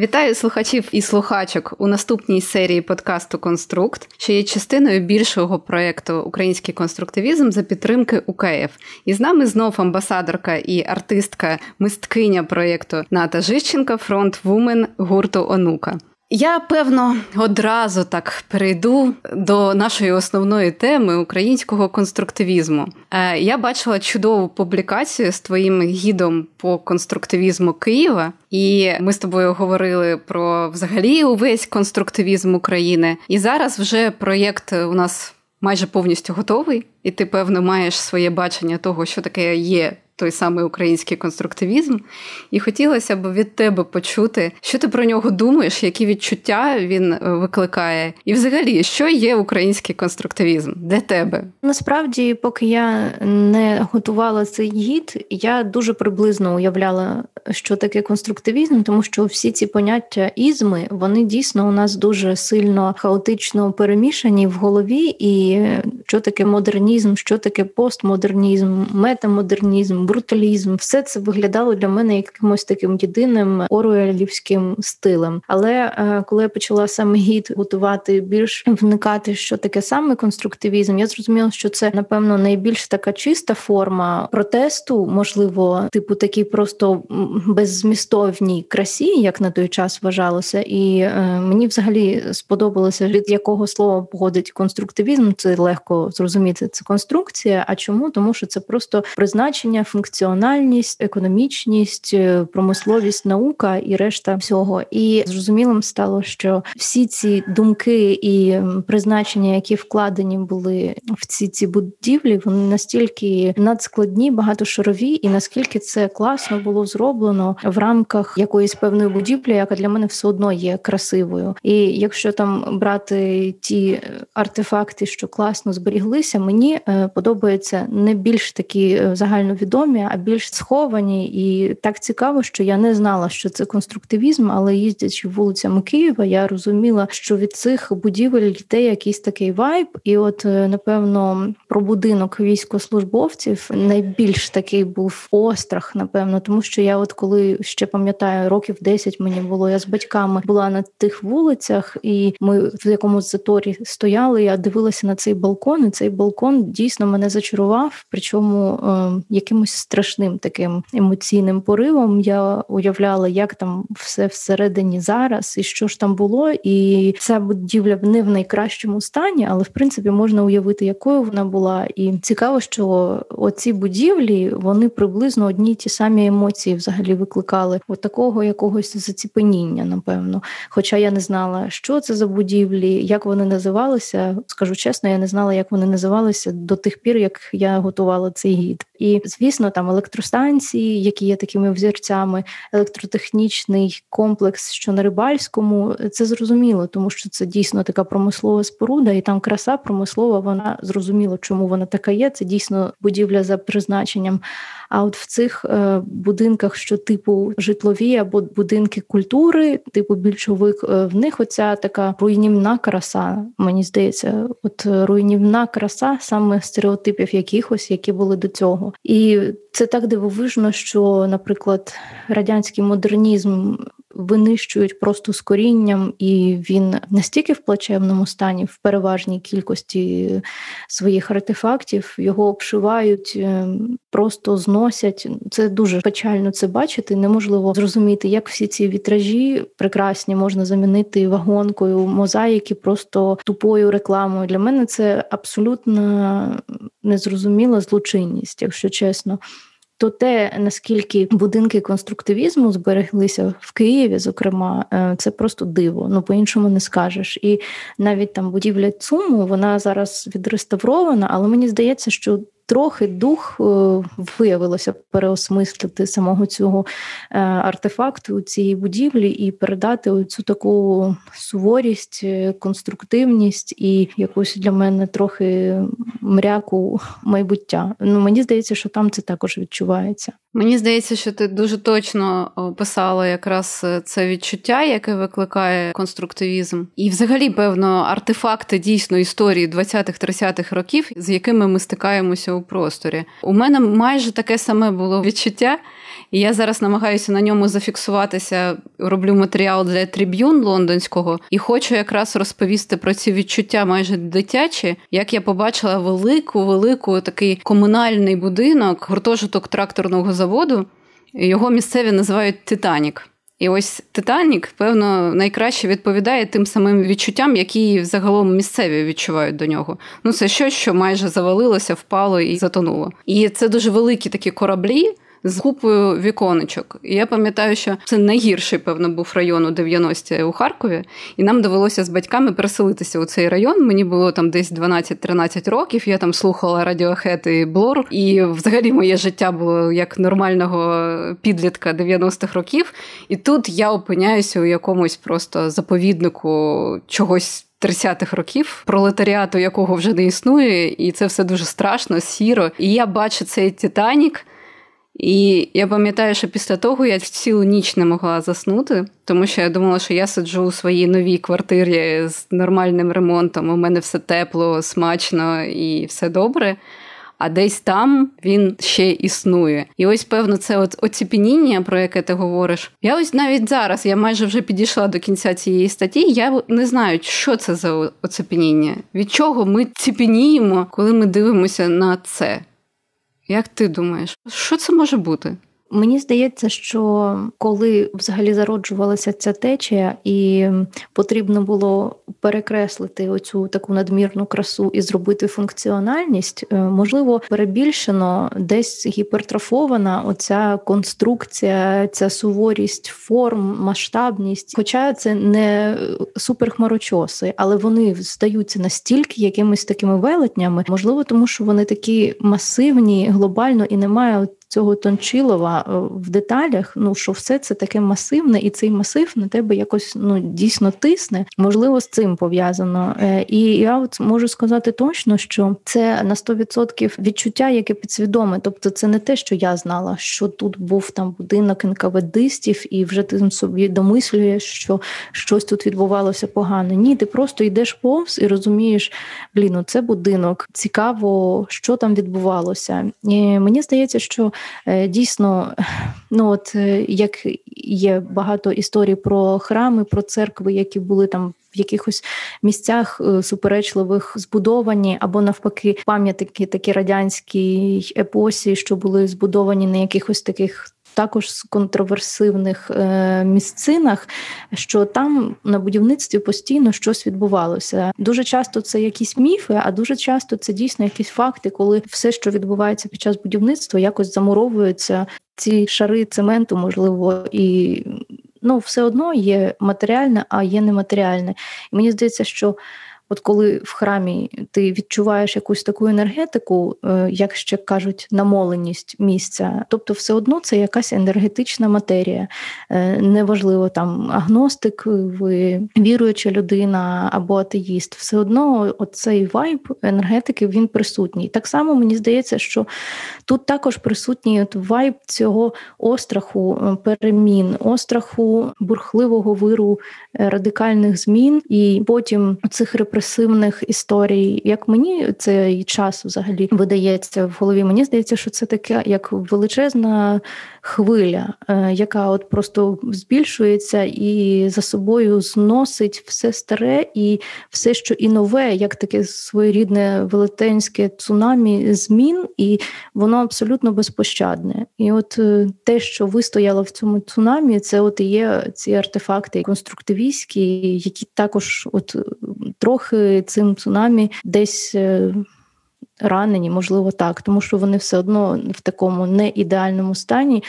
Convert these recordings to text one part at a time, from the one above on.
Вітаю слухачів і слухачок у наступній серії подкасту Конструкт, що є частиною більшого проєкту Український конструктивізм за підтримки УКФ. І з нами знов амбасадорка і артистка, мисткиня проєкту Ната Жищенка, фронт вумен гурту Онука. Я певно одразу так перейду до нашої основної теми українського конструктивізму. Е, я бачила чудову публікацію з твоїм гідом по конструктивізму Києва, і ми з тобою говорили про взагалі увесь конструктивізм України. І зараз вже проєкт у нас майже повністю готовий, і ти певно маєш своє бачення того, що таке є той самий український конструктивізм, і хотілося б від тебе почути, що ти про нього думаєш, які відчуття він е, викликає, і взагалі, що є український конструктивізм? Для тебе? Насправді, поки я не готувала цей гід, я дуже приблизно уявляла, що таке конструктивізм, тому що всі ці поняття ізми вони дійсно у нас дуже сильно хаотично перемішані в голові, і що таке модернізм, що таке постмодернізм, метамодернізм бруталізм, все це виглядало для мене якимось таким єдиним оруелівським стилем. Але е, коли я почала саме гід готувати, більш вникати, що таке саме конструктивізм, я зрозуміла, що це напевно найбільш така чиста форма протесту, можливо, типу такій просто беззмістовній красі, як на той час вважалося. І е, мені взагалі сподобалося від якого слова походить конструктивізм. Це легко зрозуміти. Це конструкція. А чому? Тому що це просто призначення функціональність, економічність, е, промисловість, наука і решта всього. І зрозумілим стало, що всі ці думки і призначення, які вкладені були в ці ці будівлі, вони настільки надскладні, багатошарові, і наскільки це класно було зроблено в рамках якоїсь певної будівлі, яка для мене все одно є красивою. І якщо там брати ті артефакти, що класно зберіглися, мені е, подобається не більш такі е, загальновідомі відомі, а більш сховані. І так цікаво, що я не знала, що це конструктивізм, але їздячи вулицями Києва, я розуміла, що від цих будівель йде якийсь такий вайб. І, от, е, напевно, про будинок військовослужбовців найбільш такий був острах, напевно, тому що я, от коли ще пам'ятаю, років 10 мені було, я з батьками була на тих вулицях, і ми в якомусь заторі стояли. Я дивилася на цей балкон, і цей балкон дійсно мене зачарував, причому е, якимось страшним таким емоційним поривом. Я уявляла, як там все всередині зараз, і що ж там було. І ця будівля не в найкращому стані, але в принципі можна уявити, якою вона була. І цікаво, що оці будівлі вони приблизно одні ті самі емоції взагалі викликали от такого якогось заціпеніння, напевно. Хоча я не знала, що це за будівлі, як вони називалися. Скажу чесно, я не знала, як вони називалися до тих пір, як я готувала цей гід. І звісно там електростанції, які є такими взірцями, електротехнічний комплекс, що на рибальському, це зрозуміло, тому що це дійсно така промислова споруда, і там краса промислова, вона зрозуміло, чому вона така є. Це дійсно будівля за призначенням. А от в цих е, будинках, що типу житлові або будинки культури, типу більшовик, е, в них оця така руйнівна краса. Мені здається, от руйнівна краса саме стереотипів якихось, які були до цього, і це так дивовижно, що, наприклад, радянський модернізм винищують просто з корінням, і він настільки в плачевному стані, в переважній кількості своїх артефактів, його обшивають, е, просто зносять. Це дуже печально це бачити. Неможливо зрозуміти, як всі ці вітражі прекрасні можна замінити вагонкою, мозаїки просто тупою рекламою. Для мене це абсолютно незрозуміла злочинність, якщо чесно то те, наскільки будинки конструктивізму збереглися в Києві, зокрема, е, це просто диво. Ну по-іншому не скажеш. І навіть там будівля ЦУМу вона зараз відреставрована, але мені здається, що трохи дух е, виявилося переосмислити самого цього е, артефакту цієї будівлі і передати цю таку суворість, е, конструктивність і якусь для мене трохи мряку майбуття. Ну мені здається, що там це також відчувається. Мені здається, що ти дуже точно описала якраз це відчуття, яке викликає конструктивізм, і, взагалі, певно, артефакти дійсно історії 20-30-х років, з якими ми стикаємося у просторі. У мене майже таке саме було відчуття. І я зараз намагаюся на ньому зафіксуватися. Роблю матеріал для триб'юн лондонського і хочу якраз розповісти про ці відчуття майже дитячі, як я побачила велику, велику такий комунальний будинок, гуртожиток тракторного заводу. Його місцеві називають Титанік. І ось Титанік, певно, найкраще відповідає тим самим відчуттям, які загалом місцеві відчувають до нього. Ну, це щось, що майже завалилося, впало і затонуло. І це дуже великі такі кораблі з купою віконечок. І я пам'ятаю, що це найгірший, певно, був район у 90-ті у Харкові, і нам довелося з батьками переселитися у цей район. Мені було там десь 12-13 років. Я там слухала радіохет і блор, і взагалі моє життя було як нормального підлітка 90-х років. І тут я опиняюся у якомусь просто заповіднику чогось. 30-х років пролетаріату, якого вже не існує, і це все дуже страшно, сіро. І я бачу цей Титанік, і я пам'ятаю, що після того я цілу ніч не могла заснути, тому що я думала, що я сиджу у своїй новій квартирі з нормальним ремонтом. У мене все тепло, смачно і все добре. А десь там він ще існує. І ось, певно, це от оціпеніння, про яке ти говориш. Я ось навіть зараз, я майже вже підійшла до кінця цієї статті. Я не знаю, що це за оцепеніння, від чого ми ціпеніємо, коли ми дивимося на це. Як ти думаєш, що це може бути? Мені здається, що коли взагалі зароджувалася ця течія, і потрібно було перекреслити оцю таку надмірну красу і зробити функціональність, е, можливо, перебільшено десь гіпертрофована оця конструкція, ця суворість форм, масштабність. Хоча це не суперхмарочоси, але вони здаються настільки якимись такими велетнями, можливо, тому що вони такі масивні глобально і немає цього тончилова е, в деталях, ну що все це таке масивне, і цей масив на тебе якось ну дійсно тисне. Можливо, з цим пов'язано. Е, і я от можу сказати точно, що це на 100% відчуття, яке підсвідоме. Тобто, це не те, що я знала, що тут був там будинок НКВДистів, і вже ти собі домислюєш, що щось тут відбувалося погано. Ні, ти просто йдеш повз і розумієш, блін, ну це будинок. Цікаво, що там відбувалося. І Мені здається, що дійсно, ну от е, як є багато історій про храми, про церкви, які були там. В якихось місцях е, суперечливих збудовані, або навпаки, пам'ятники такі радянській епосі, що були збудовані на якихось таких також з контроверсивних е, місцинах, що там на будівництві постійно щось відбувалося. Дуже часто це якісь міфи, а дуже часто це дійсно якісь факти, коли все, що відбувається під час будівництва, якось замуровуються ці шари цементу, можливо, і ну все одно є матеріальне, а є нематеріальне. І мені здається, що. От коли в храмі ти відчуваєш якусь таку енергетику, е, як ще кажуть, намоленість місця, тобто все одно це якась енергетична матерія. Е, неважливо там агностик, ви віруюча людина або атеїст, все одно оцей вайб енергетики він присутній. Так само мені здається, що тут також присутній от вайб цього остраху е, перемін, остраху бурхливого виру радикальних змін, і потім цих репресій депресивних історій. Як мені цей час взагалі видається в голові, мені здається, що це таке як величезна хвиля, е, яка от просто збільшується і за собою зносить все старе і все, що і нове, як таке своєрідне велетенське цунамі змін, і воно абсолютно безпощадне. І от е, те, що вистояло в цьому цунамі, це от і є ці артефакти конструктивістські, які також от трохи цим цунамі десь. Ранені, можливо, так, тому що вони все одно в такому не ідеальному стані,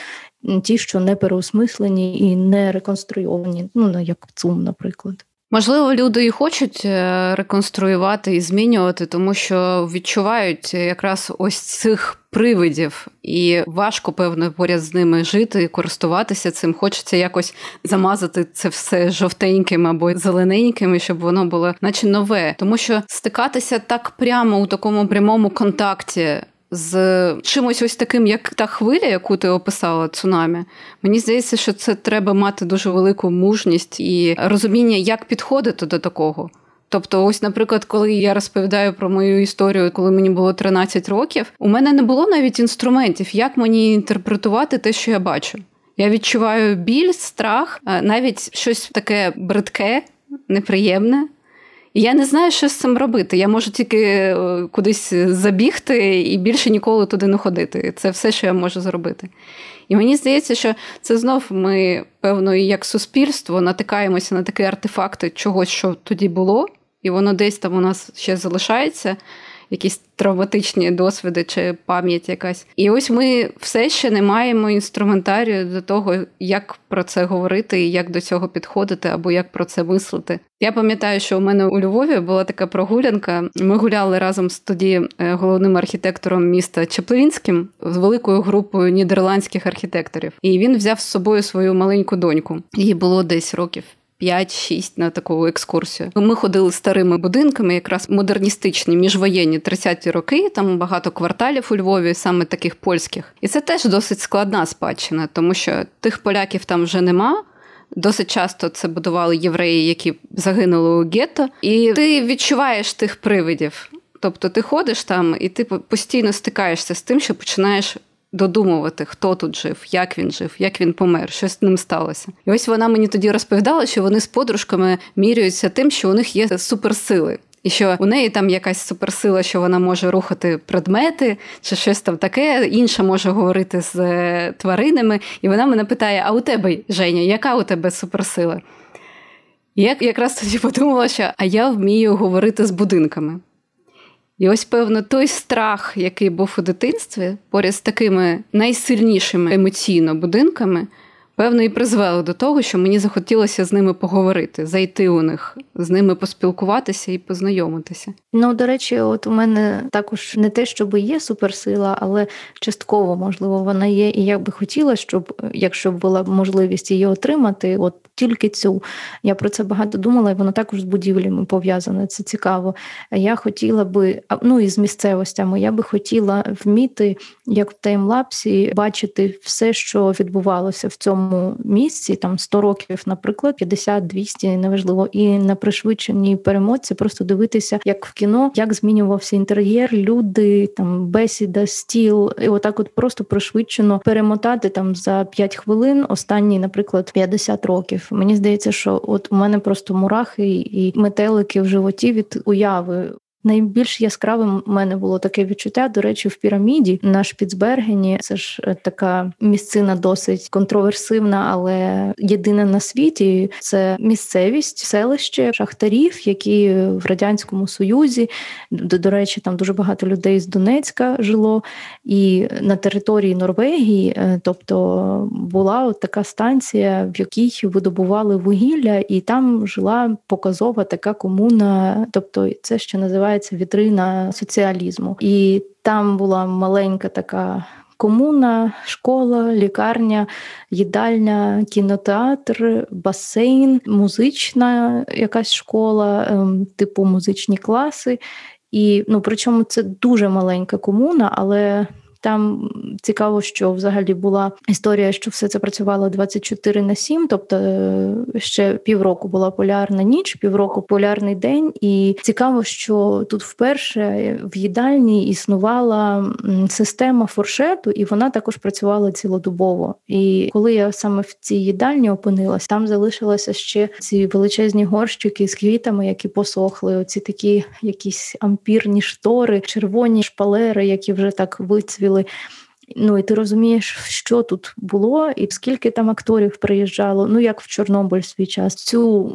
ті, що не переосмислені і не реконструйовані, ну як ЦУМ, наприклад. Можливо, люди і хочуть е, реконструювати і змінювати, тому що відчувають якраз ось цих привидів, і важко, певно, поряд з ними жити, і користуватися цим. Хочеться якось замазати це все жовтеньким або зелененьким, щоб воно було, наче нове, тому що стикатися так прямо у такому прямому контакті з чимось ось таким, як та хвиля, яку ти описала, цунамі. Мені здається, що це треба мати дуже велику мужність і розуміння, як підходити до такого. Тобто, ось, наприклад, коли я розповідаю про мою історію, коли мені було 13 років, у мене не було навіть інструментів, як мені інтерпретувати те, що я бачу. Я відчуваю біль, страх, навіть щось таке бридке, неприємне. Я не знаю, що з цим робити. Я можу тільки е, кудись забігти і більше ніколи туди не ходити. Це все, що я можу зробити. І мені здається, що це знов ми, певно, як суспільство натикаємося на такі артефакти чогось, що тоді було, і воно десь там у нас ще залишається якісь травматичні досвіди чи пам'ять якась. І ось ми все ще не маємо інструментарію до того, як про це говорити і як до цього підходити, або як про це мислити. Я пам'ятаю, що у мене у Львові була така прогулянка. Ми гуляли разом з тоді е, головним архітектором міста Чеплинським з великою групою нідерландських архітекторів. І він взяв з собою свою маленьку доньку. Їй було десь років 5-6 на таку екскурсію. Ми ходили старими будинками, якраз модерністичні, міжвоєнні 30-ті роки. Там багато кварталів у Львові, саме таких польських. І це теж досить складна спадщина, тому що тих поляків там вже нема. Досить часто це будували євреї, які загинули у гетто. і ти відчуваєш тих привидів. Тобто ти ходиш там і ти постійно стикаєшся з тим, що починаєш додумувати, хто тут жив, як він жив, як він помер, що з ним сталося. І ось вона мені тоді розповідала, що вони з подружками міряються тим, що у них є суперсили. І що у неї там якась суперсила, що вона може рухати предмети чи щось там таке, інша може говорити з е, тваринами. І вона мене питає: а у тебе, Женя, яка у тебе суперсила? І я якраз тоді подумала, що а я вмію говорити з будинками. І ось, певно, той страх, який був у дитинстві, поряд з такими найсильнішими емоційно будинками, певно, і призвело до того, що мені захотілося з ними поговорити, зайти у них, з ними поспілкуватися і познайомитися. Ну, до речі, от у мене також не те, щоб є суперсила, але частково можливо вона є. І я би хотіла, щоб якщо б була можливість її отримати, от тільки цю. Я про це багато думала, і воно також з будівлями пов'язане. Це цікаво. Я хотіла би, ну і з місцевостями, я би хотіла вміти, як в таймлапсі, бачити все, що відбувалося в цьому місці, там 100 років, наприклад, 50-200, неважливо, і на пришвидшеній перемотці просто дивитися, як в кіно, як змінювався інтер'єр, люди, там бесіда, стіл, і отак, от просто пришвидшено перемотати там за 5 хвилин, останні, наприклад, 50 років. Мені здається, що от у мене просто мурахи і метелики в животі від уяви. Найбільш яскравим у мене було таке відчуття. До речі, в піраміді на Шпіцбергені. Це ж е, така місцина досить контроверсивна, але єдина на світі. Це місцевість, селище шахтарів, які в радянському союзі. До, до речі, там дуже багато людей з Донецька жило, і на території Норвегії, е, тобто була от така станція, в якій видобували вугілля, і там жила показова така комуна, тобто це ще називається називається Вітрина соціалізму. І там була маленька така. Комуна, школа, лікарня, їдальня, кінотеатр, басейн, музична якась школа, ем, типу музичні класи. І ну, причому це дуже маленька комуна, але там цікаво, що взагалі була історія, що все це працювало 24 на 7, тобто е, ще півроку була полярна ніч, півроку полярний день. І цікаво, що тут вперше в їдальні існувала система форшету, і вона також працювала цілодобово. І коли я саме в цій їдальні опинилась, там залишилися ще ці величезні горщики з квітами, які посохли. Оці такі якісь ампірні штори, червоні шпалери, які вже так вицвіли бачили. Ну і ти розумієш, що тут було, і скільки там акторів приїжджало. Ну як в Чорнобиль свій час. Цю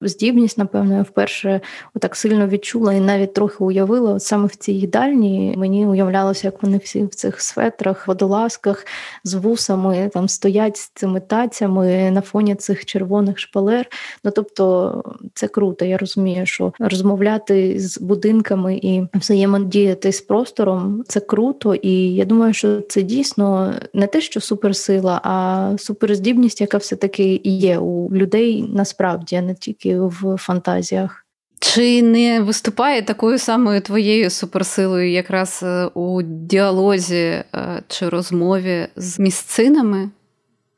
здібність, напевно, я вперше отак сильно відчула і навіть трохи уявила. От саме в цій їдальні мені уявлялося, як вони всі в цих светрах, водолазках з вусами там стоять з цими тацями на фоні цих червоних шпалер. Ну тобто це круто. Я розумію, що розмовляти з будинками і взаємодіяти з простором це круто. І я думаю, що це дійсно не те, що суперсила, а суперздібність, яка все таки є у людей насправді, а не тільки тільки в фантазіях. Чи не виступає такою самою твоєю суперсилою якраз е, у діалозі е, чи розмові з місцинами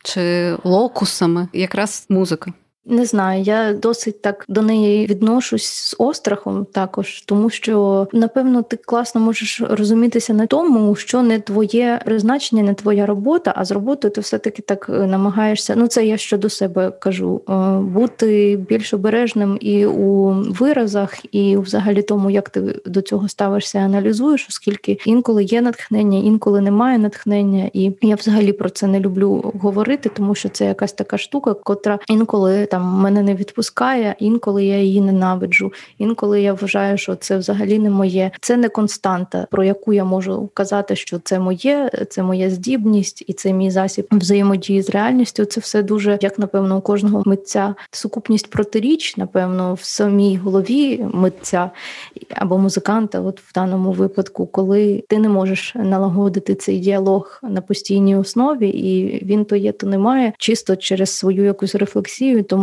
чи локусами, якраз музика? Не знаю, я досить так до неї відношусь з острахом також, тому що напевно ти класно можеш розумітися на тому, що не твоє призначення, не твоя робота, а з роботою ти все-таки так е, намагаєшся. Ну це я щодо себе кажу, е, бути більш обережним і у виразах, і взагалі тому, як ти до цього ставишся, аналізуєш, оскільки інколи є натхнення, інколи немає натхнення, і я взагалі про це не люблю говорити, тому що це якась така штука, котра інколи там мене не відпускає, інколи я її ненавиджу. Інколи я вважаю, що це взагалі не моє. Це не константа, про яку я можу казати, що це моє, це моя здібність і це мій засіб взаємодії з реальністю. Це все дуже як напевно у кожного митця сукупність протиріч, напевно, в самій голові митця або музиканта, от в даному випадку, коли ти не можеш налагодити цей діалог на постійній основі, і він то є, то немає, чисто через свою якусь рефлексію. Тому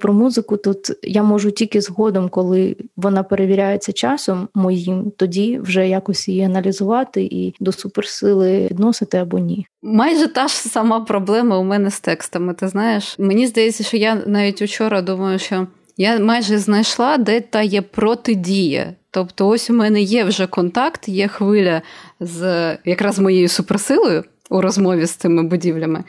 про музику тут я можу тільки згодом, коли вона перевіряється часом моїм, тоді вже якось її аналізувати і до суперсили відносити або ні. Майже та ж сама проблема у мене з текстами. Ти знаєш, мені здається, що я навіть учора думаю, що я майже знайшла, де та є протидія. Тобто, ось у мене є вже контакт, є хвиля з якраз моєю суперсилою у розмові з цими будівлями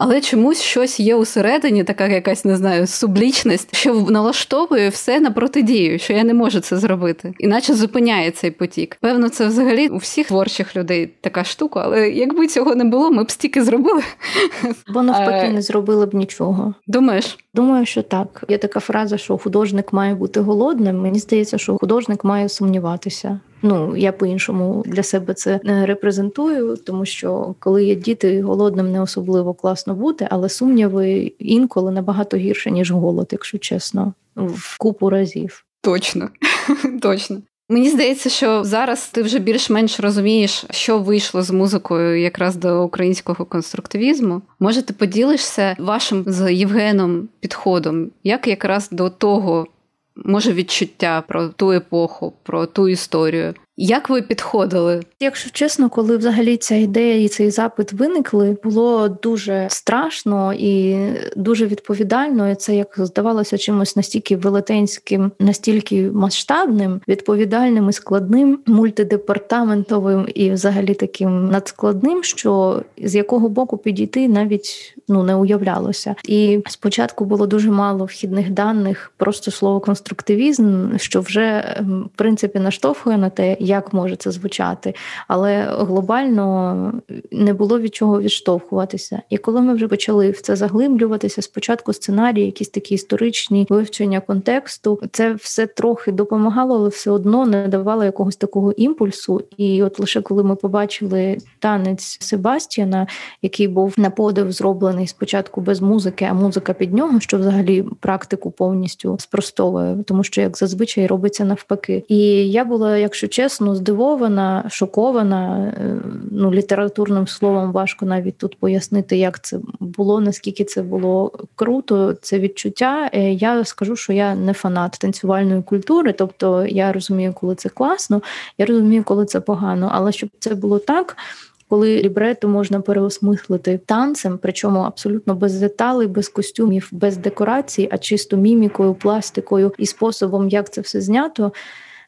але чомусь щось є усередині, така якась не знаю, сублічність, що налаштовує все на протидію, що я не можу це зробити, іначе зупиняє цей потік. Певно, це взагалі у всіх творчих людей така штука, але якби цього не було, ми б стільки зробили. Бо навпаки не зробили б нічого. Думаєш? Думаю, що так. Є така фраза, що художник має бути голодним. Мені здається, що художник має сумніватися. Ну я по-іншому для себе це не репрезентую, тому що коли є діти, голодним не особливо класно бути, але сумніви інколи набагато гірше ніж голод, якщо чесно, в купу разів. Точно, точно. Мені здається, що зараз ти вже більш-менш розумієш, що вийшло з музикою якраз до українського конструктивізму. Може, ти поділишся вашим з Євгеном підходом, як якраз до того може відчуття про ту епоху, про ту історію. Як ви підходили? Якщо чесно, коли взагалі ця ідея і цей запит виникли, було дуже страшно і дуже відповідально. І Це як здавалося чимось настільки велетенським, настільки масштабним, відповідальним і складним, мультидепартаментовим і взагалі таким надскладним, що з якого боку підійти навіть ну не уявлялося. І спочатку було дуже мало вхідних даних, просто слово конструктивізм, що вже в принципі наштовхує на те як може це звучати, але глобально не було від чого відштовхуватися. І коли ми вже почали в це заглиблюватися, спочатку сценарії, якісь такі історичні вивчення контексту, це все трохи допомагало, але все одно не давало якогось такого імпульсу. І от лише коли ми побачили танець Себастьяна, який був на подив зроблений спочатку без музики, а музика під нього, що взагалі практику повністю спростовує, тому що як зазвичай робиться навпаки. І я була, якщо чесно чесно, здивована, шокована. Е, ну, літературним словом важко навіть тут пояснити, як це було, наскільки це було круто. Це відчуття. Е, я скажу, що я не фанат танцювальної культури, тобто я розумію, коли це класно, я розумію, коли це погано. Але щоб це було так. Коли лібрету можна переосмислити танцем, причому абсолютно без деталей, без костюмів, без декорацій, а чисто мімікою, пластикою і способом, як це все знято,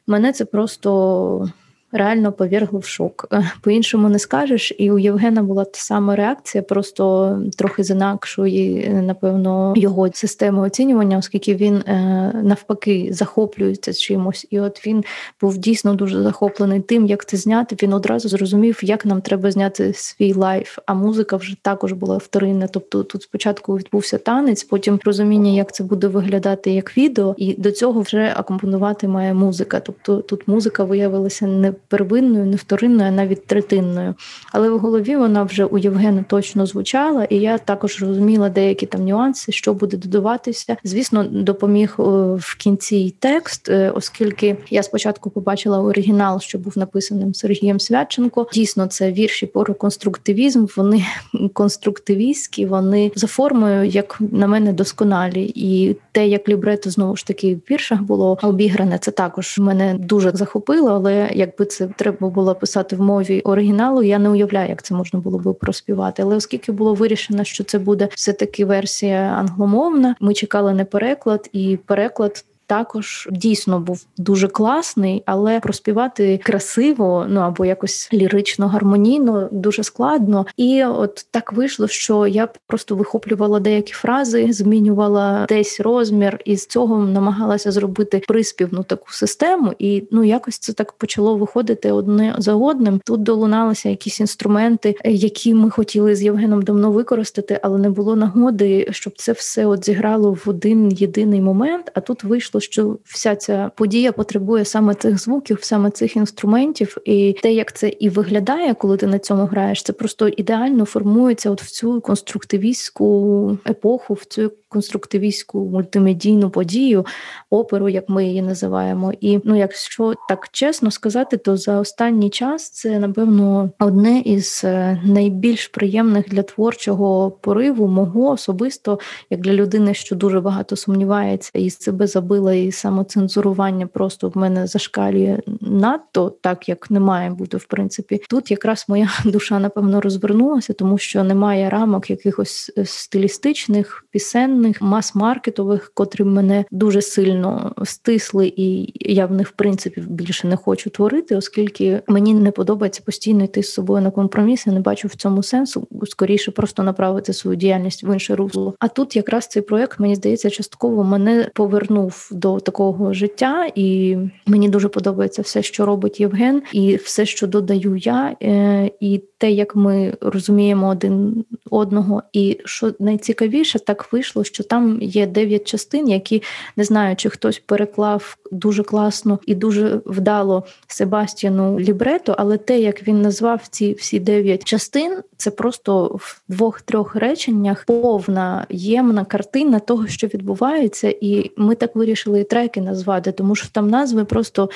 мене це просто реально повергло в шок. Е, по-іншому не скажеш. І у Євгена була та сама реакція, просто трохи з інакшої, е, напевно, його системи оцінювання, оскільки він е, навпаки захоплюється чимось. І от він був дійсно дуже захоплений тим, як це зняти. Він одразу зрозумів, як нам треба зняти свій live. А музика вже також була вторинна. Тобто тут спочатку відбувся танець, потім розуміння, як це буде виглядати як відео, і до цього вже акомпонувати має музика. Тобто тут музика виявилася не первинною, не вторинною, а навіть третинною. Але в голові вона вже у Євгена точно звучала, і я також розуміла деякі там нюанси, що буде додаватися. Звісно, допоміг е, в кінці текст, е, оскільки я спочатку побачила оригінал, що був написаним Сергієм Свяченко. Дійсно, це вірші про конструктивізм. Вони конструктивістські, вони за формою, як на мене, досконалі. І те, як лібрето знову ж таки в віршах було обігране, це також мене дуже захопило. Але якби це треба було писати в мові оригіналу, я не уявляю, як це можна було би проспівати. Але оскільки було вирішено, що це буде все таки версія англомовна, ми чекали на переклад, і переклад також дійсно був дуже класний, але проспівати красиво, ну або якось лірично, гармонійно, дуже складно. І от так вийшло, що я просто вихоплювала деякі фрази, змінювала десь розмір, і з цього намагалася зробити приспівну таку систему. І ну якось це так почало виходити одне за одним. Тут долуналися якісь інструменти, які ми хотіли з Євгеном давно використати, але не було нагоди, щоб це все от зіграло в один єдиний момент. А тут вийшло що вся ця подія потребує саме цих звуків, саме цих інструментів, і те, як це і виглядає, коли ти на цьому граєш, це просто ідеально формується от в цю конструктивістську епоху, в цю конструктивістську мультимедійну подію, оперу, як ми її називаємо. І ну, якщо так чесно сказати, то за останній час це напевно одне із е, найбільш приємних для творчого пориву мого особисто, як для людини, що дуже багато сумнівається і себе забила, і самоцензурування просто в мене зашкалює надто, так як не має бути в принципі. Тут якраз моя душа напевно розвернулася, тому що немає рамок якихось е, стилістичних пісен рекламних, мас-маркетових, котрі мене дуже сильно стисли, і я в них в принципі більше не хочу творити, оскільки мені не подобається постійно йти з собою на компроміс. Я не бачу в цьому сенсу. Скоріше просто направити свою діяльність в інше русло. А тут якраз цей проект мені здається, частково мене повернув до такого життя, і мені дуже подобається все, що робить Євген, і все, що додаю я, е, і те, як ми розуміємо один одного. І що найцікавіше, так вийшло, що там є дев'ять частин, які не знаю, чи хтось переклав дуже класно і дуже вдало Себастьяну Лібрето, але те, як він назвав ці всі дев'ять частин, це просто в двох-трьох реченнях повна ємна картина того, що відбувається, і ми так вирішили треки назвати, тому що там назви просто.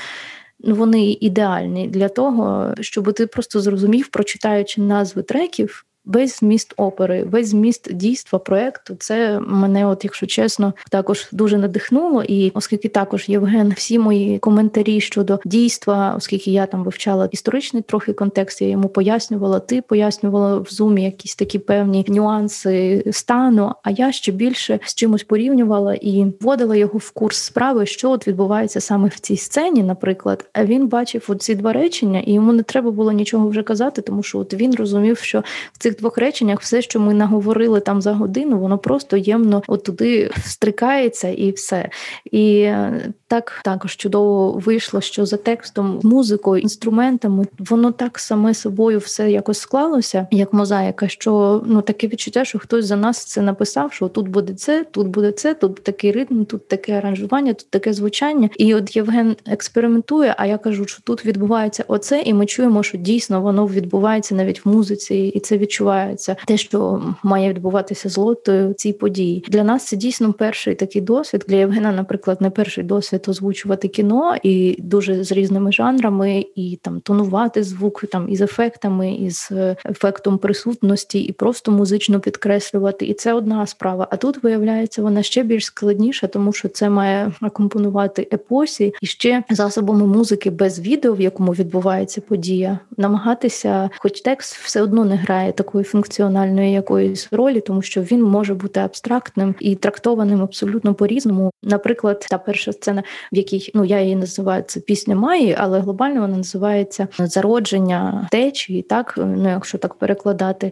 Ну, вони ідеальні для того, щоб ти просто зрозумів, прочитаючи назви треків, весь зміст опери, весь зміст дійства проекту. Це мене, от, якщо чесно, також дуже надихнуло. І оскільки також Євген, всі мої коментарі щодо дійства, оскільки я там вивчала історичний трохи контекст, я йому пояснювала, ти пояснювала в зумі якісь такі певні нюанси стану. А я ще більше з чимось порівнювала і вводила його в курс справи, що от відбувається саме в цій сцені, наприклад. А він бачив оці два речення, і йому не треба було нічого вже казати, тому що от він розумів, що в цих двох реченнях все, що ми наговорили там за годину, воно просто ємно от туди встрикається і все. І е, так також чудово вийшло, що за текстом, музикою, інструментами воно так саме собою все якось склалося, як мозаїка, що ну таке відчуття, що хтось за нас це написав, що тут буде це, тут буде це, тут такий ритм, тут таке аранжування, тут таке звучання. І от Євген експериментує. А я кажу, що тут відбувається оце, і ми чуємо, що дійсно воно відбувається навіть в музиці, і це відчувається те, що має відбуватися з лотою цій події. Для нас це дійсно перший такий досвід. Для Євгена, наприклад, не перший досвід озвучувати кіно і дуже з різними жанрами, і там тонувати звук там із ефектами, із е, ефектом присутності, і просто музично підкреслювати. І це одна справа. А тут виявляється вона ще більш складніша, тому що це має акомпонувати епосі і ще засобами музики без відео, в якому відбувається подія, намагатися, хоч текст все одно не грає такої функціональної якоїсь ролі, тому що він може бути абстрактним і трактованим абсолютно по різному. Наприклад, та перша сцена, в якій ну я її називаю це пісня Маї, але глобально вона називається зародження течії, так ну якщо так перекладати.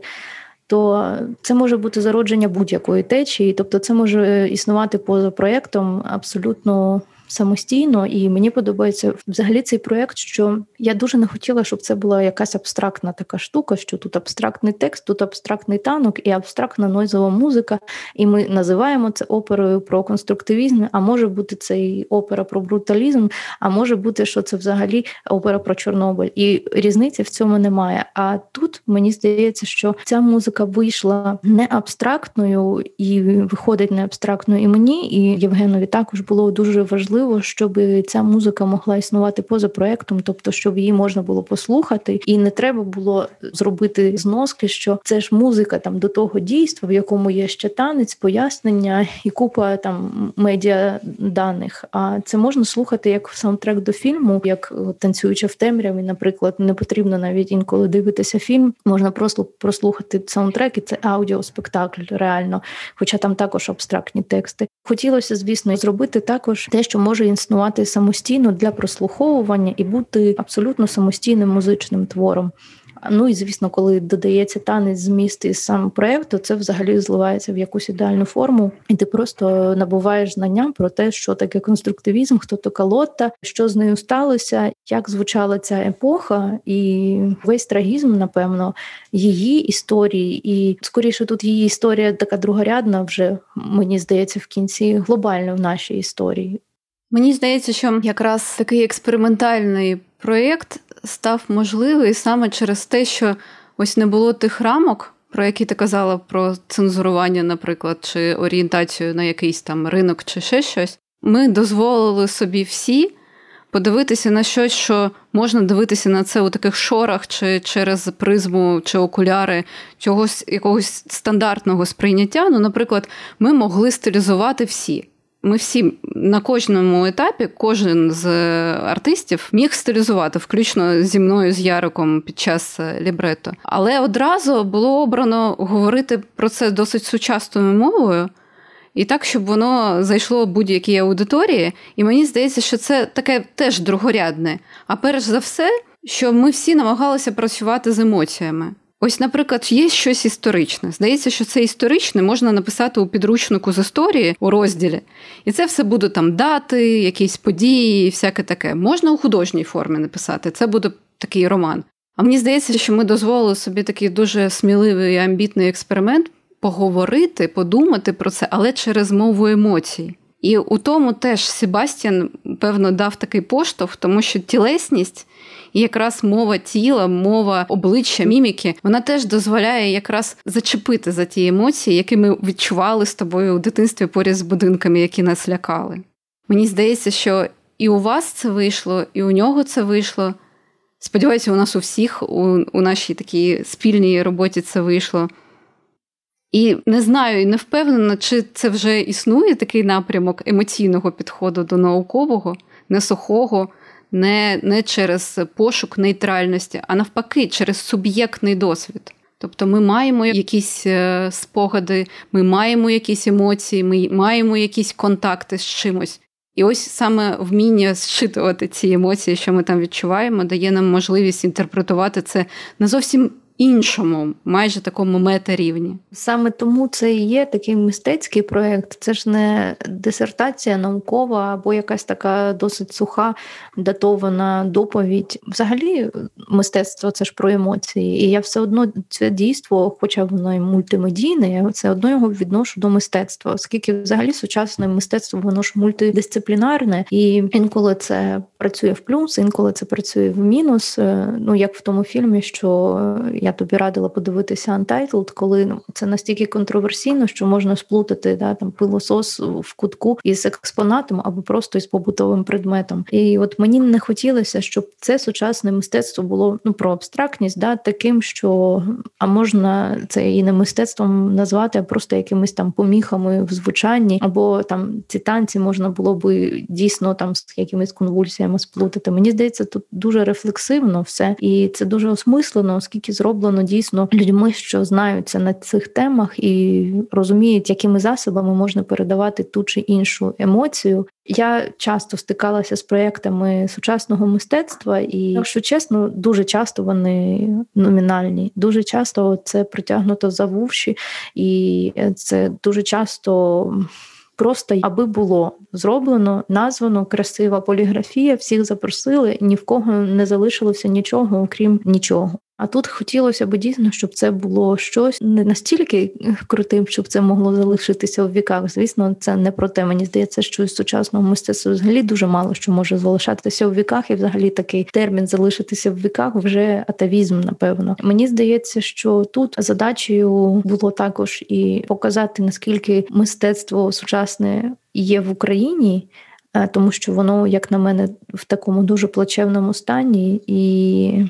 То це може бути зародження будь-якої течії, тобто це може існувати поза проєктом абсолютно самостійно, і мені подобається взагалі цей проект, що я дуже не хотіла, щоб це була якась абстрактна така штука, що тут абстрактний текст, тут абстрактний танок і абстрактна нойзова музика. І ми називаємо це оперою про конструктивізм. А може бути це і опера про бруталізм, а може бути, що це взагалі опера про Чорнобиль. І різниці в цьому немає. А тут мені здається, що ця музика вийшла не абстрактною і виходить не абстрактною. І мені, і Євгенові також було дуже важливо важливо, щоб ця музика могла існувати поза проектом, тобто щоб її можна було послухати, і не треба було зробити зноски, що це ж музика там до того дійства, в якому є ще танець, пояснення і купа там медіа даних. А це можна слухати як саундтрек до фільму, як танцююча в темряві. Наприклад, не потрібно навіть інколи дивитися фільм. Можна просто прослухати саундтрек, і це аудіоспектакль реально, хоча там також абстрактні тексти. Хотілося, звісно, зробити також те, що може існувати самостійно для прослуховування і бути абсолютно самостійним музичним твором. Ну і звісно, коли додається танець зміст із сам проекту, це взагалі зливається в якусь ідеальну форму, і ти просто набуваєш знання про те, що таке конструктивізм, хто така Лотта, що з нею сталося, як звучала ця епоха, і весь трагізм, напевно, її історії, і скоріше тут її історія така другорядна, вже мені здається, в кінці глобально в нашій історії. Мені здається, що якраз такий експериментальний проєкт став можливий саме через те, що ось не було тих рамок, про які ти казала про цензурування, наприклад, чи орієнтацію на якийсь там ринок, чи ще щось. Ми дозволили собі всі подивитися на щось, що можна дивитися на це у таких шорах, чи через призму, чи окуляри чогось якогось стандартного сприйняття. Ну, наприклад, ми могли стилізувати всі. Ми всі на кожному етапі, кожен з артистів міг стилізувати, включно зі мною з Яриком під час е, лібрето. Але одразу було обрано говорити про це досить сучасною мовою. І так, щоб воно зайшло будь-якій аудиторії. І мені здається, що це таке теж другорядне. А перш за все, що ми всі намагалися працювати з емоціями. Ось, наприклад, є щось історичне. Здається, що це історичне можна написати у підручнику з історії у розділі. І це все буде там дати, якісь події, всяке таке. Можна у художній формі написати. Це буде такий роман. А мені здається, що ми дозволили собі такий дуже сміливий і амбітний експеримент поговорити, подумати про це, але через мову емоцій. І у тому теж Себастьян, певно, дав такий поштовх, тому що тілесність і якраз мова тіла, мова обличчя, міміки, вона теж дозволяє якраз зачепити за ті емоції, які ми відчували з тобою у дитинстві поряд з будинками, які нас лякали. Мені здається, що і у вас це вийшло, і у нього це вийшло. Сподіваюся, у нас у всіх у, у нашій такій спільній роботі це вийшло. І не знаю, і не впевнена, чи це вже існує такий напрямок емоційного підходу до наукового, не сухого, не, не через пошук нейтральності, а навпаки, через суб'єктний досвід. Тобто ми маємо якісь е, спогади, ми маємо якісь емоції, ми маємо якісь контакти з чимось. І ось саме вміння зчитувати ці емоції, що ми там відчуваємо, дає нам можливість інтерпретувати це на зовсім іншому, майже такому мета-рівні. Саме тому це і є такий мистецький проєкт. Це ж не дисертація наукова або якась така досить суха, датована доповідь. Взагалі, мистецтво це ж про емоції. І я все одно це дійство, хоча воно і мультимедійне, я все одно його відношу до мистецтва, оскільки взагалі сучасне мистецтво воно ж мультидисциплінарне, і інколи це працює в плюс, інколи це працює в мінус. Ну як в тому фільмі, що я тобі радила подивитися Untitled, коли ну, це настільки контроверсійно, що можна сплутати да, там пилосос в кутку із експонатом або просто із побутовим предметом. І от мені не хотілося, щоб це сучасне мистецтво було ну про абстрактність, да, таким, що а можна це і не мистецтвом назвати, а просто якимись там поміхами в звучанні, або там ці танці можна було би дійсно там з якимись конвульсіями сплутати. Мені здається, тут дуже рефлексивно все, і це дуже осмислено, оскільки зроблено зроблено дійсно людьми, що знаються на цих темах і розуміють, якими засобами можна передавати ту чи іншу емоцію. Я часто стикалася з проектами сучасного мистецтва, і якщо чесно, дуже часто вони номінальні. Дуже часто це притягнуто за вуші, і це дуже часто. Просто аби було зроблено, названо красива поліграфія, всіх запросили, ні в кого не залишилося нічого, окрім нічого. А тут хотілося б дійсно, щоб це було щось не настільки крутим, щоб це могло залишитися в віках. Звісно, це не про те. Мені здається, що з сучасного мистецтва взагалі дуже мало що може залишатися в віках, і взагалі такий термін залишитися в віках вже атавізм, напевно. Мені здається, що тут задачею було також і показати наскільки мистецтво сучасне є в Україні е, тому що воно, як на мене, в такому дуже плачевному стані, і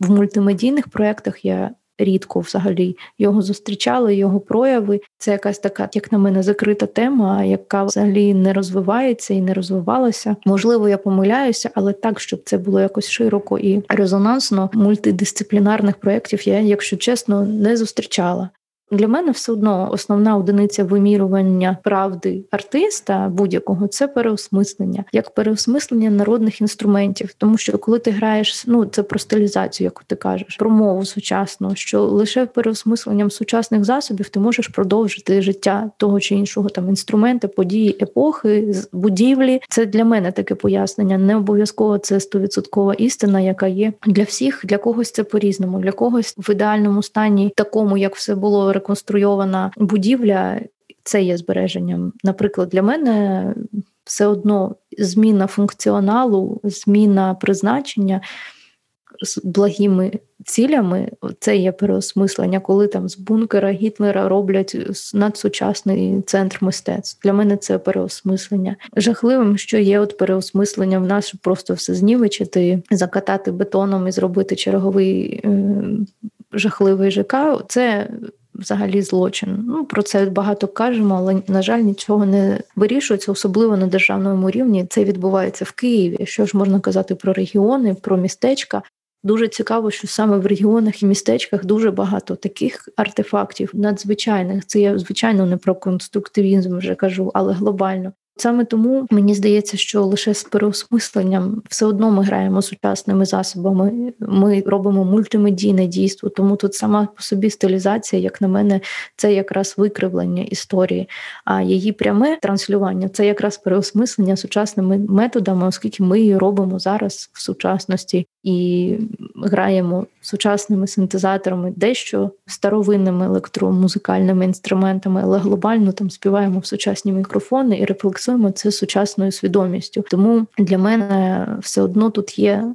в мультимедійних проєктах я рідко взагалі його зустрічали, його прояви. Це якась така, як на мене, закрита тема, яка взагалі не розвивається і не розвивалася. Можливо, я помиляюся, але так, щоб це було якось широко і резонансно, мультидисциплінарних проєктів я, якщо чесно, не зустрічала. Для мене все одно основна одиниця вимірювання правди артиста будь-якого це переосмислення, як переосмислення народних інструментів. Тому що коли ти граєш, ну це про стилізацію, як ти кажеш, про мову сучасну, що лише переосмисленням сучасних засобів ти можеш продовжити життя того чи іншого там інструмента, події, епохи, будівлі. Це для мене таке пояснення. Не обов'язково це стовідсоткова істина, яка є для всіх. Для когось це по різному, для когось в ідеальному стані, такому як все було реконструйована будівля, це є збереженням. Наприклад, для мене все одно зміна функціоналу, зміна призначення з благими цілями, це є переосмислення, коли там з бункера Гітлера роблять надсучасний центр мистецтв. Для мене це переосмислення. Жахливим, що є от переосмислення в нас, щоб просто все знівечити, закатати бетоном і зробити черговий е, жахливий ЖК. Це взагалі злочин. Ну про це багато кажемо, але на жаль, нічого не вирішується, особливо на державному рівні. Це відбувається в Києві. Що ж можна казати про регіони, про містечка? Дуже цікаво, що саме в регіонах і містечках дуже багато таких артефактів надзвичайних. Це я звичайно не про конструктивізм вже кажу, але глобально. Саме тому мені здається, що лише з переосмисленням все одно ми граємо сучасними засобами. Ми робимо мультимедійне дійство. Тому тут сама по собі стилізація, як на мене, це якраз викривлення історії, а її пряме транслювання це якраз переосмислення сучасними методами, оскільки ми її робимо зараз в сучасності і граємо сучасними синтезаторами, дещо старовинними електромузикальними інструментами, але глобально там співаємо в сучасні мікрофони і рефлексуємо це сучасною свідомістю. Тому для мене все одно тут є.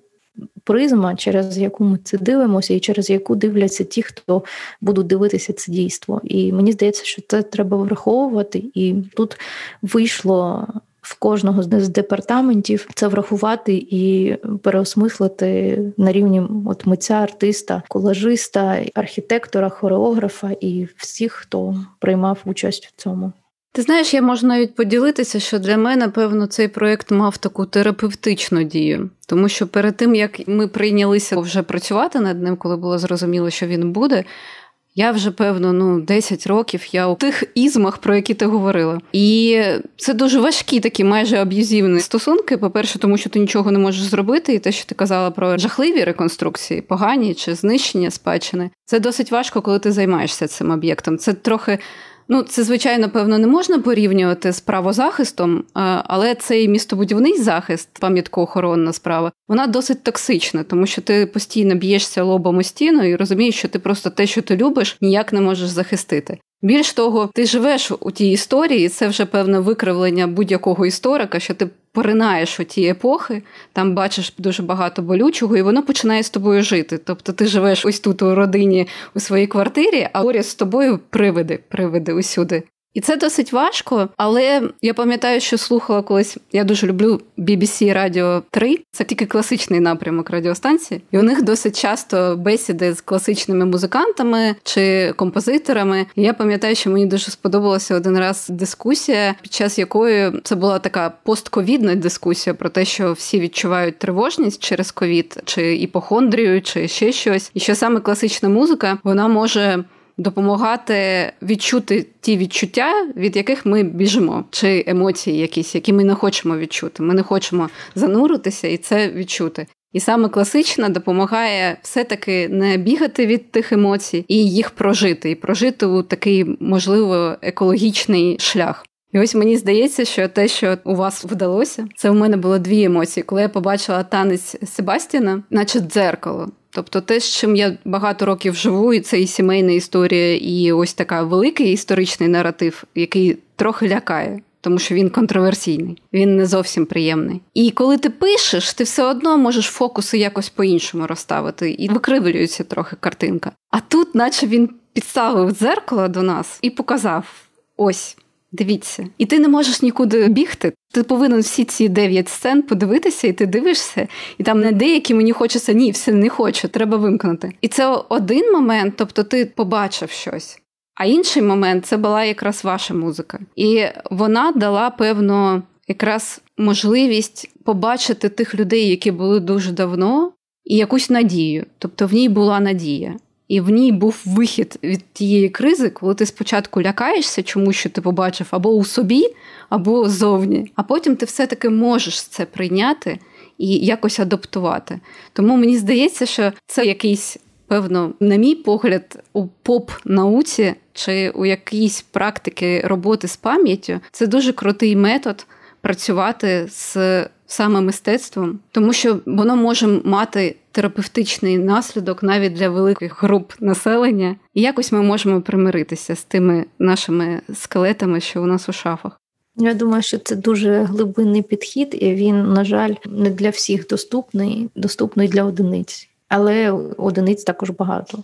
Призма, через яку ми це дивимося, і через яку дивляться ті, хто будуть дивитися це дійство. І мені здається, що це треба враховувати. І тут вийшло в кожного з департаментів це врахувати і переосмислити на рівні от митця, артиста, колажиста, архітектора, хореографа і всіх, хто приймав участь в цьому. Ти знаєш, я можу навіть поділитися, що для мене, певно, цей проєкт мав таку терапевтичну дію, тому що перед тим як ми прийнялися вже працювати над ним, коли було зрозуміло, що він буде. Я вже певно ну 10 років я у тих ізмах, про які ти говорила. І це дуже важкі такі майже аб'юзивні стосунки. По-перше, тому що ти нічого не можеш зробити, і те, що ти казала про жахливі реконструкції, погані чи знищення спадщини, це досить важко, коли ти займаєшся цим об'єктом. Це трохи Ну, це, звичайно, певно, не можна порівнювати з правозахистом, але цей містобудівний захист, пам'яткоохоронна справа, вона досить токсична, тому що ти постійно б'єшся лобом у стіну і розумієш, що ти просто те, що ти любиш, ніяк не можеш захистити. Більш того, ти живеш у тій історії, і це вже певне викривлення будь-якого історика, що ти поринаєш у ті епохи, там бачиш дуже багато болючого, і воно починає з тобою жити. Тобто ти живеш ось тут у родині у своїй квартирі, а поряд з тобою привиди, привиди усюди. І це досить важко, але я пам'ятаю, що слухала колись. Я дуже люблю BBC Radio 3. Це тільки класичний напрямок радіостанції, і у них досить часто бесіди з класичними музикантами чи композиторами. І Я пам'ятаю, що мені дуже сподобалася один раз дискусія, під час якої це була така постковідна дискусія про те, що всі відчувають тривожність через ковід, чи іпохондрію, чи ще щось, і що саме класична музика вона може допомагати відчути ті відчуття, від яких ми біжимо, чи емоції, якісь, які ми не хочемо відчути. Ми не хочемо зануритися і це відчути. І саме класична допомагає все-таки не бігати від тих емоцій і їх прожити, і прожити у такий, можливо, екологічний шлях. І ось мені здається, що те, що у вас вдалося, це у мене було дві емоції. Коли я побачила танець Себастіна, наче дзеркало. Тобто те, з чим я багато років живу, і це і сімейна історія, і ось така великий історичний наратив, який трохи лякає. Тому що він контроверсійний, він не зовсім приємний. І коли ти пишеш, ти все одно можеш фокуси якось по-іншому розставити, і викривлюється трохи картинка. А тут, наче він підставив дзеркало до нас і показав: ось Дивіться, і ти не можеш нікуди бігти. Ти повинен всі ці дев'ять сцен подивитися, і ти дивишся, і там не деякі мені хочеться ні, все не хочу, треба вимкнути. І це один момент, тобто ти побачив щось. А інший момент це була якраз ваша музика. І вона дала певну якраз можливість побачити тих людей, які були дуже давно, і якусь надію. Тобто в ній була надія. І в ній був вихід від тієї кризи, коли ти спочатку лякаєшся, чому що ти побачив або у собі, або зовні. А потім ти все-таки можеш це прийняти і якось адаптувати. Тому мені здається, що це якийсь, певно, на мій погляд, у поп-науці чи у якійсь практики роботи з пам'яттю це дуже крутий метод працювати з саме мистецтвом, тому що воно може мати терапевтичний наслідок навіть для великих груп населення, і якось ми можемо примиритися з тими нашими скелетами, що у нас у шафах. Я думаю, що це дуже глибинний підхід, і він, на жаль, не для всіх доступний, доступний для одиниць, але одиниць також багато.